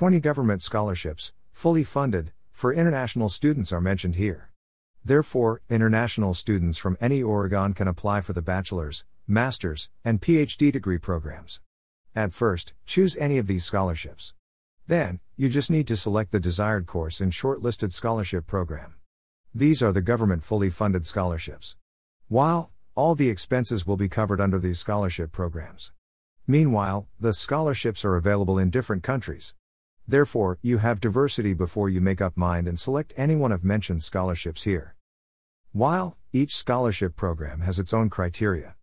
20 government scholarships, fully funded, for international students are mentioned here. Therefore, international students from any Oregon can apply for the bachelor's, master's, and PhD degree programs. At first, choose any of these scholarships. Then, you just need to select the desired course in shortlisted scholarship program. These are the government fully funded scholarships. While, all the expenses will be covered under these scholarship programs. Meanwhile, the scholarships are available in different countries. Therefore, you have diversity before you make up mind and select any one of mentioned scholarships here. While, each scholarship program has its own criteria.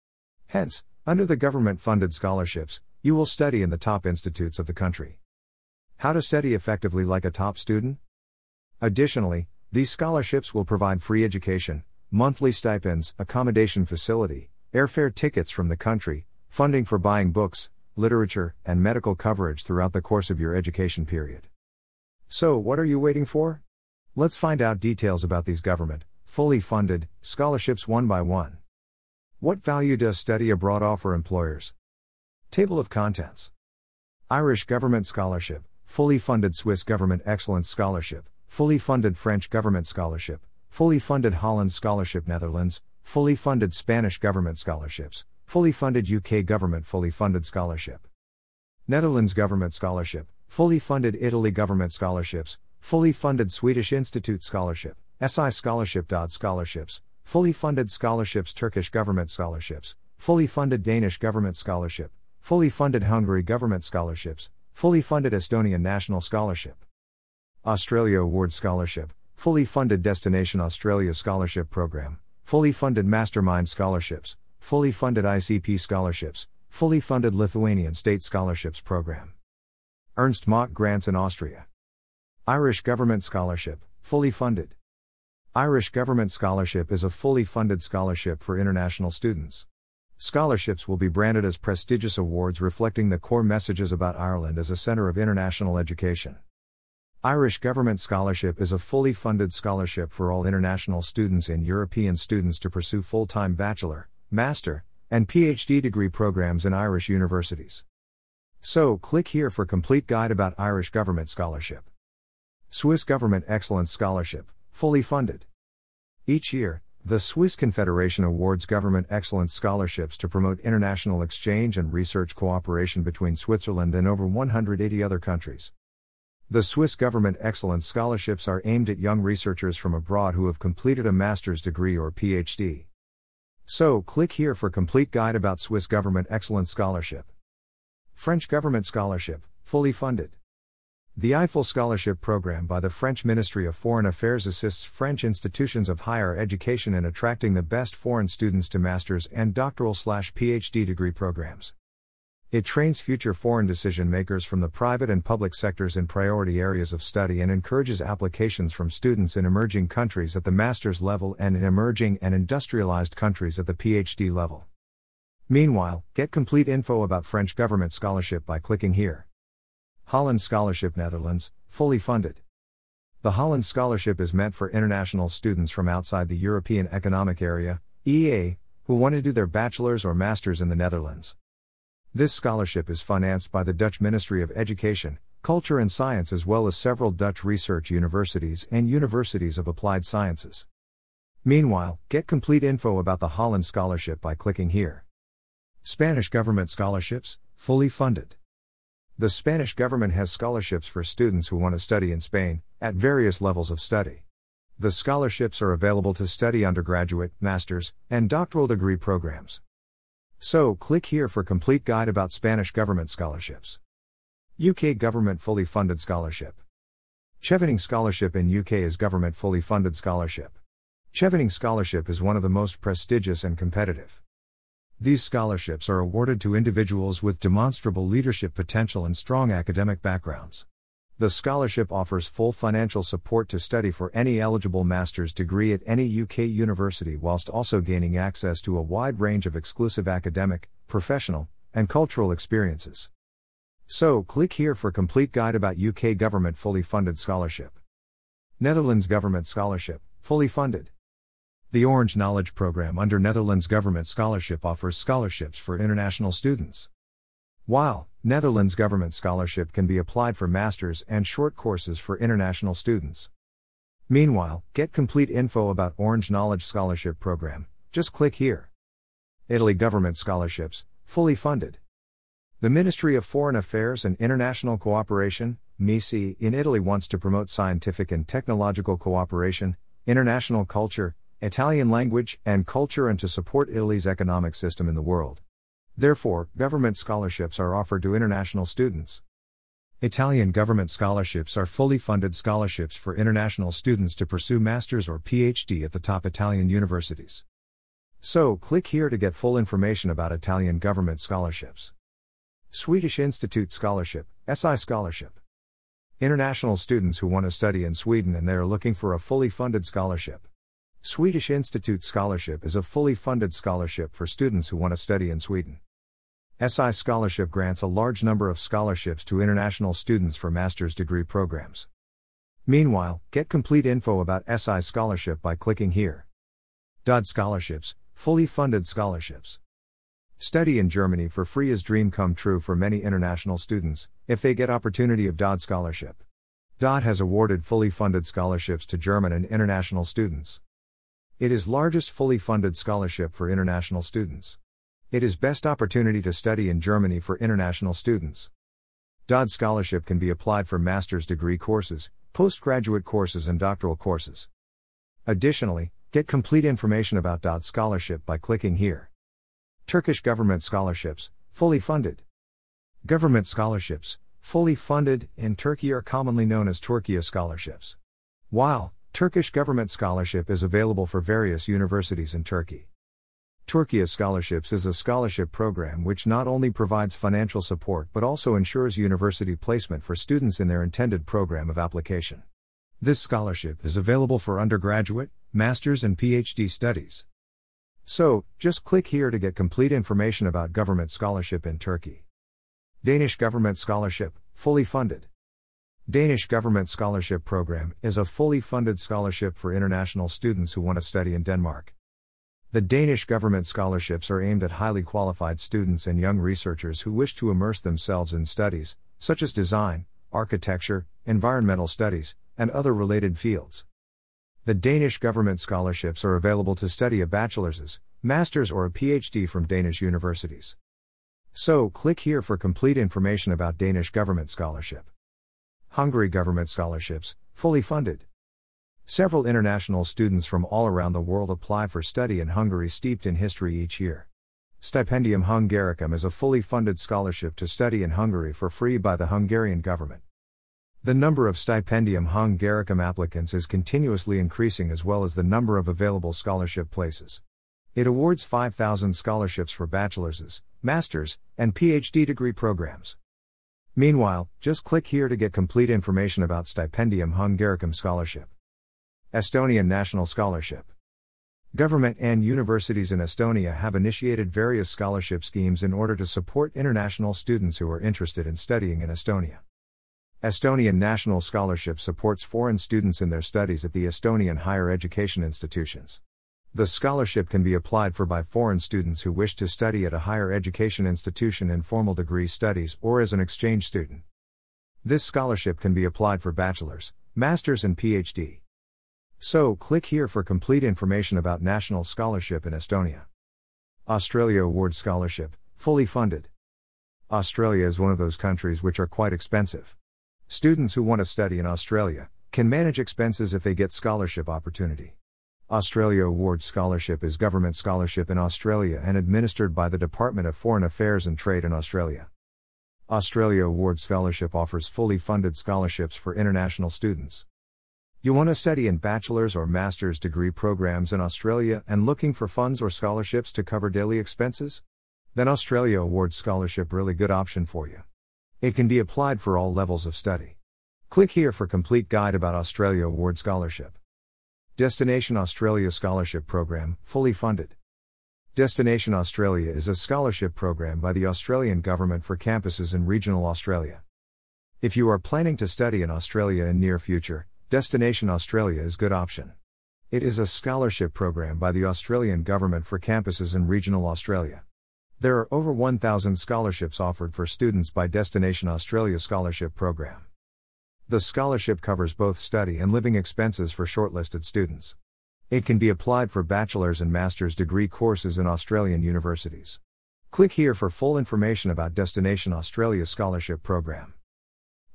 Hence, under the government funded scholarships, you will study in the top institutes of the country. How to study effectively like a top student? Additionally, these scholarships will provide free education, monthly stipends, accommodation facility, airfare tickets from the country, funding for buying books, literature, and medical coverage throughout the course of your education period. So, what are you waiting for? Let's find out details about these government, fully funded, scholarships one by one. What value does study abroad offer employers? Table of Contents Irish Government Scholarship, fully funded Swiss Government Excellence Scholarship, fully funded French Government Scholarship, fully funded Holland Scholarship Netherlands, fully funded Spanish Government Scholarships, fully funded UK Government Fully Funded Scholarship. Netherlands Government Scholarship, fully funded Italy Government Scholarships, fully funded Swedish Institute Scholarship, SI Scholarship. Scholarships, fully funded scholarships Turkish Government Scholarships, fully funded Danish Government Scholarship, fully funded Hungary Government Scholarships, fully funded Estonian National Scholarship. Australia Award Scholarship, fully funded Destination Australia Scholarship Program, fully funded Mastermind Scholarships, fully funded ICP Scholarships, fully funded Lithuanian State Scholarships Program. Ernst Mach Grants in Austria. Irish Government Scholarship, fully funded. Irish Government Scholarship is a fully funded scholarship for international students. Scholarships will be branded as prestigious awards reflecting the core messages about Ireland as a centre of international education. Irish Government Scholarship is a fully funded scholarship for all international students and European students to pursue full time bachelor, master, and PhD degree programs in Irish universities. So, click here for complete guide about Irish Government Scholarship. Swiss Government Excellence Scholarship, fully funded. Each year, the Swiss Confederation awards government excellence scholarships to promote international exchange and research cooperation between Switzerland and over 180 other countries. The Swiss Government Excellence Scholarships are aimed at young researchers from abroad who have completed a master's degree or PhD. So, click here for complete guide about Swiss Government Excellence Scholarship. French Government Scholarship, fully funded. The Eiffel Scholarship Program by the French Ministry of Foreign Affairs assists French institutions of higher education in attracting the best foreign students to master's and doctoral/PhD degree programs. It trains future foreign decision makers from the private and public sectors in priority areas of study and encourages applications from students in emerging countries at the master's level and in emerging and industrialized countries at the PhD level. Meanwhile, get complete info about French government scholarship by clicking here. Holland Scholarship Netherlands, fully funded. The Holland Scholarship is meant for international students from outside the European Economic Area, EEA, who want to do their bachelor's or master's in the Netherlands. This scholarship is financed by the Dutch Ministry of Education, Culture and Science as well as several Dutch research universities and universities of applied sciences. Meanwhile, get complete info about the Holland Scholarship by clicking here. Spanish Government Scholarships, fully funded. The Spanish government has scholarships for students who want to study in Spain, at various levels of study. The scholarships are available to study undergraduate, master's, and doctoral degree programs. So, click here for complete guide about Spanish government scholarships. UK Government Fully Funded Scholarship. Chevening Scholarship in UK is government fully funded scholarship. Chevening Scholarship is one of the most prestigious and competitive. These scholarships are awarded to individuals with demonstrable leadership potential and strong academic backgrounds. The scholarship offers full financial support to study for any eligible master's degree at any UK university whilst also gaining access to a wide range of exclusive academic, professional, and cultural experiences. So, click here for complete guide about UK government fully funded scholarship. Netherlands Government Scholarship, fully funded. The Orange Knowledge Program under Netherlands Government Scholarship offers scholarships for international students. While Netherlands government scholarship can be applied for masters and short courses for international students. Meanwhile, get complete info about Orange Knowledge Scholarship Program. Just click here. Italy government scholarships, fully funded. The Ministry of Foreign Affairs and International Cooperation, MISI, in Italy wants to promote scientific and technological cooperation, international culture, Italian language and culture and to support Italy's economic system in the world. Therefore, government scholarships are offered to international students. Italian government scholarships are fully funded scholarships for international students to pursue master's or PhD at the top Italian universities. So, click here to get full information about Italian government scholarships. Swedish Institute Scholarship, SI Scholarship. International students who want to study in Sweden and they are looking for a fully funded scholarship. Swedish Institute Scholarship is a fully funded scholarship for students who want to study in Sweden. SI Scholarship grants a large number of scholarships to international students for master's degree programs. Meanwhile, get complete info about SI Scholarship by clicking here. DAAD Scholarships, fully funded scholarships. Study in Germany for free is dream come true for many international students if they get opportunity of DAAD scholarship. DAAD has awarded fully funded scholarships to German and international students. It is largest fully funded scholarship for international students. It is best opportunity to study in Germany for international students. DAAD scholarship can be applied for master's degree courses, postgraduate courses and doctoral courses. Additionally, get complete information about DAAD scholarship by clicking here. Turkish government scholarships, fully funded. Government scholarships, fully funded, in Turkey are commonly known as Turkiye scholarships. While Turkish government scholarship is available for various universities in Turkey. Turkiye Scholarships is a scholarship program which not only provides financial support but also ensures university placement for students in their intended program of application. This scholarship is available for undergraduate, master's, and PhD studies. So, just click here to get complete information about government scholarship in Turkey. Danish Government Scholarship, fully funded. Danish Government Scholarship Program is a fully funded scholarship for international students who want to study in Denmark. The Danish government scholarships are aimed at highly qualified students and young researchers who wish to immerse themselves in studies, such as design, architecture, environmental studies, and other related fields. The Danish government scholarships are available to study a bachelor's, master's, or a PhD from Danish universities. So, click here for complete information about Danish government scholarship. Hungary government scholarships, fully funded. Several international students from all around the world apply for study in Hungary steeped in history each year. Stipendium Hungaricum is a fully funded scholarship to study in Hungary for free by the Hungarian government. The number of Stipendium Hungaricum applicants is continuously increasing as well as the number of available scholarship places. It awards 5,000 scholarships for bachelor's, master's, and PhD degree programs. Meanwhile, just click here to get complete information about Stipendium Hungaricum scholarship. Estonian National Scholarship. Government and universities in Estonia have initiated various scholarship schemes in order to support international students who are interested in studying in Estonia. Estonian National Scholarship supports foreign students in their studies at the Estonian higher education institutions. The scholarship can be applied for by foreign students who wish to study at a higher education institution in formal degree studies or as an exchange student. This scholarship can be applied for bachelor's, master's, and PhD. So, click here for complete information about National Scholarship in Estonia. Australia Award Scholarship, fully funded. Australia is one of those countries which are quite expensive. Students who want to study in Australia can manage expenses if they get scholarship opportunity. Australia Award Scholarship is government scholarship in Australia and administered by the Department of Foreign Affairs and Trade in Australia. Australia Award Scholarship offers fully funded scholarships for international students. You want to study in bachelor's or master's degree programs in Australia and looking for funds or scholarships to cover daily expenses? Then Australia Awards Scholarship really good option for you. It can be applied for all levels of study. Click here for complete guide about Australia Award Scholarship. Destination Australia Scholarship Program, fully funded. Destination Australia is a scholarship program by the Australian government for campuses in regional Australia. If you are planning to study in Australia in near future, Destination Australia is a good option. It is a scholarship program by the Australian government for campuses in regional Australia. There are over 1,000 scholarships offered for students by Destination Australia Scholarship Program. The scholarship covers both study and living expenses for shortlisted students. It can be applied for bachelor's and master's degree courses in Australian universities. Click here for full information about Destination Australia Scholarship Program.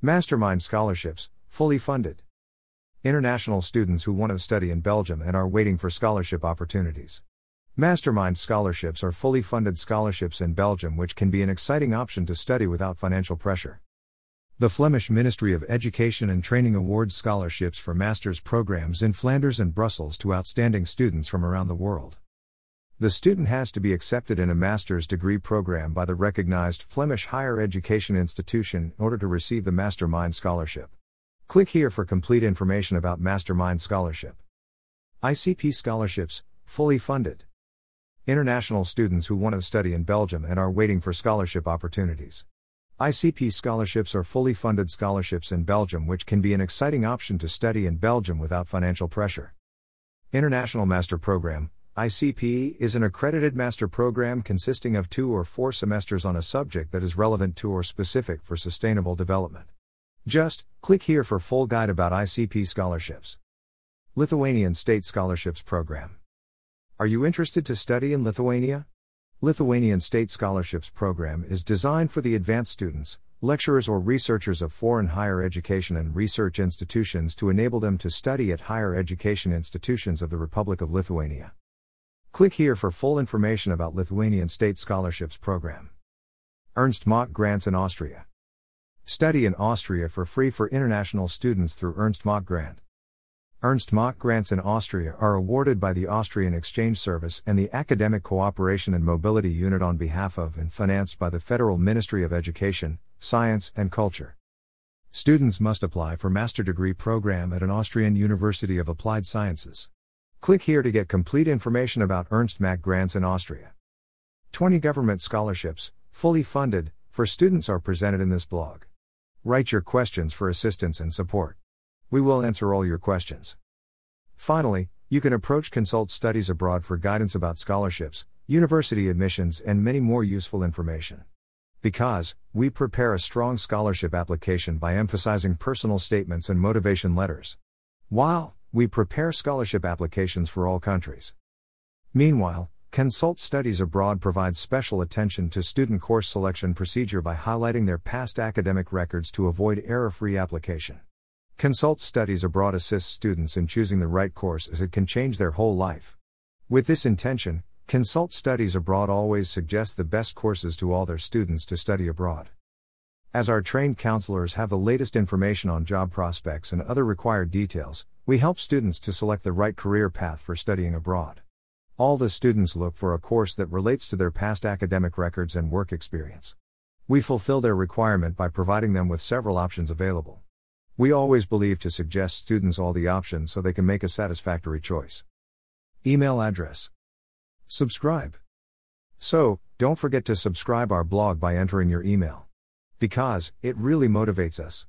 Mastermind Scholarships, fully funded. International students who want to study in Belgium and are waiting for scholarship opportunities. Mastermind scholarships are fully funded scholarships in Belgium, which can be an exciting option to study without financial pressure. The Flemish Ministry of Education and Training awards scholarships for master's programs in Flanders and Brussels to outstanding students from around the world. The student has to be accepted in a master's degree program by the recognized Flemish higher education institution in order to receive the Mastermind scholarship. Click here for complete information about Mastermind scholarship. ICP scholarships, fully funded. International students who want to study in Belgium and are waiting for scholarship opportunities. ICP scholarships are fully funded scholarships in Belgium, which can be an exciting option to study in Belgium without financial pressure. International Master Program ICP is an accredited master program consisting of two or four semesters on a subject that is relevant to or specific for sustainable development. Just click here for full guide about ICP scholarships. Lithuanian State Scholarships Program. Are you interested to study in Lithuania? Lithuanian State Scholarships Program is designed for the advanced students, lecturers, or researchers of foreign higher education and research institutions to enable them to study at higher education institutions of the Republic of Lithuania. Click here for full information about Lithuanian State Scholarships Program. Ernst Mach Grants in Austria. Study in Austria for free for international students through Ernst Mach Grant. Ernst Mach grants in Austria are awarded by the Austrian Exchange Service and the Academic Cooperation and Mobility Unit on behalf of and financed by the Federal Ministry of Education, Science and Culture. Students must apply for master degree program at an Austrian University of Applied Sciences. Click here to get complete information about Ernst Mach grants in Austria. 20 government scholarships, fully funded, for students are presented in this blog. Write your questions for assistance and support. We will answer all your questions. Finally, you can approach Consult Studies Abroad for guidance about scholarships, university admissions, and many more useful information. Because, we prepare a strong scholarship application by emphasizing personal statements and motivation letters. While, we prepare scholarship applications for all countries. Meanwhile, Consult Studies Abroad provides special attention to student course selection procedure by highlighting their past academic records to avoid error free application. Consult Studies Abroad assists students in choosing the right course as it can change their whole life. With this intention, Consult Studies Abroad always suggests the best courses to all their students to study abroad. As our trained counselors have the latest information on job prospects and other required details, we help students to select the right career path for studying abroad. All the students look for a course that relates to their past academic records and work experience. We fulfill their requirement by providing them with several options available. We always believe to suggest students all the options so they can make a satisfactory choice. Email address. Subscribe. So, don't forget to subscribe our blog by entering your email. Because, it really motivates us.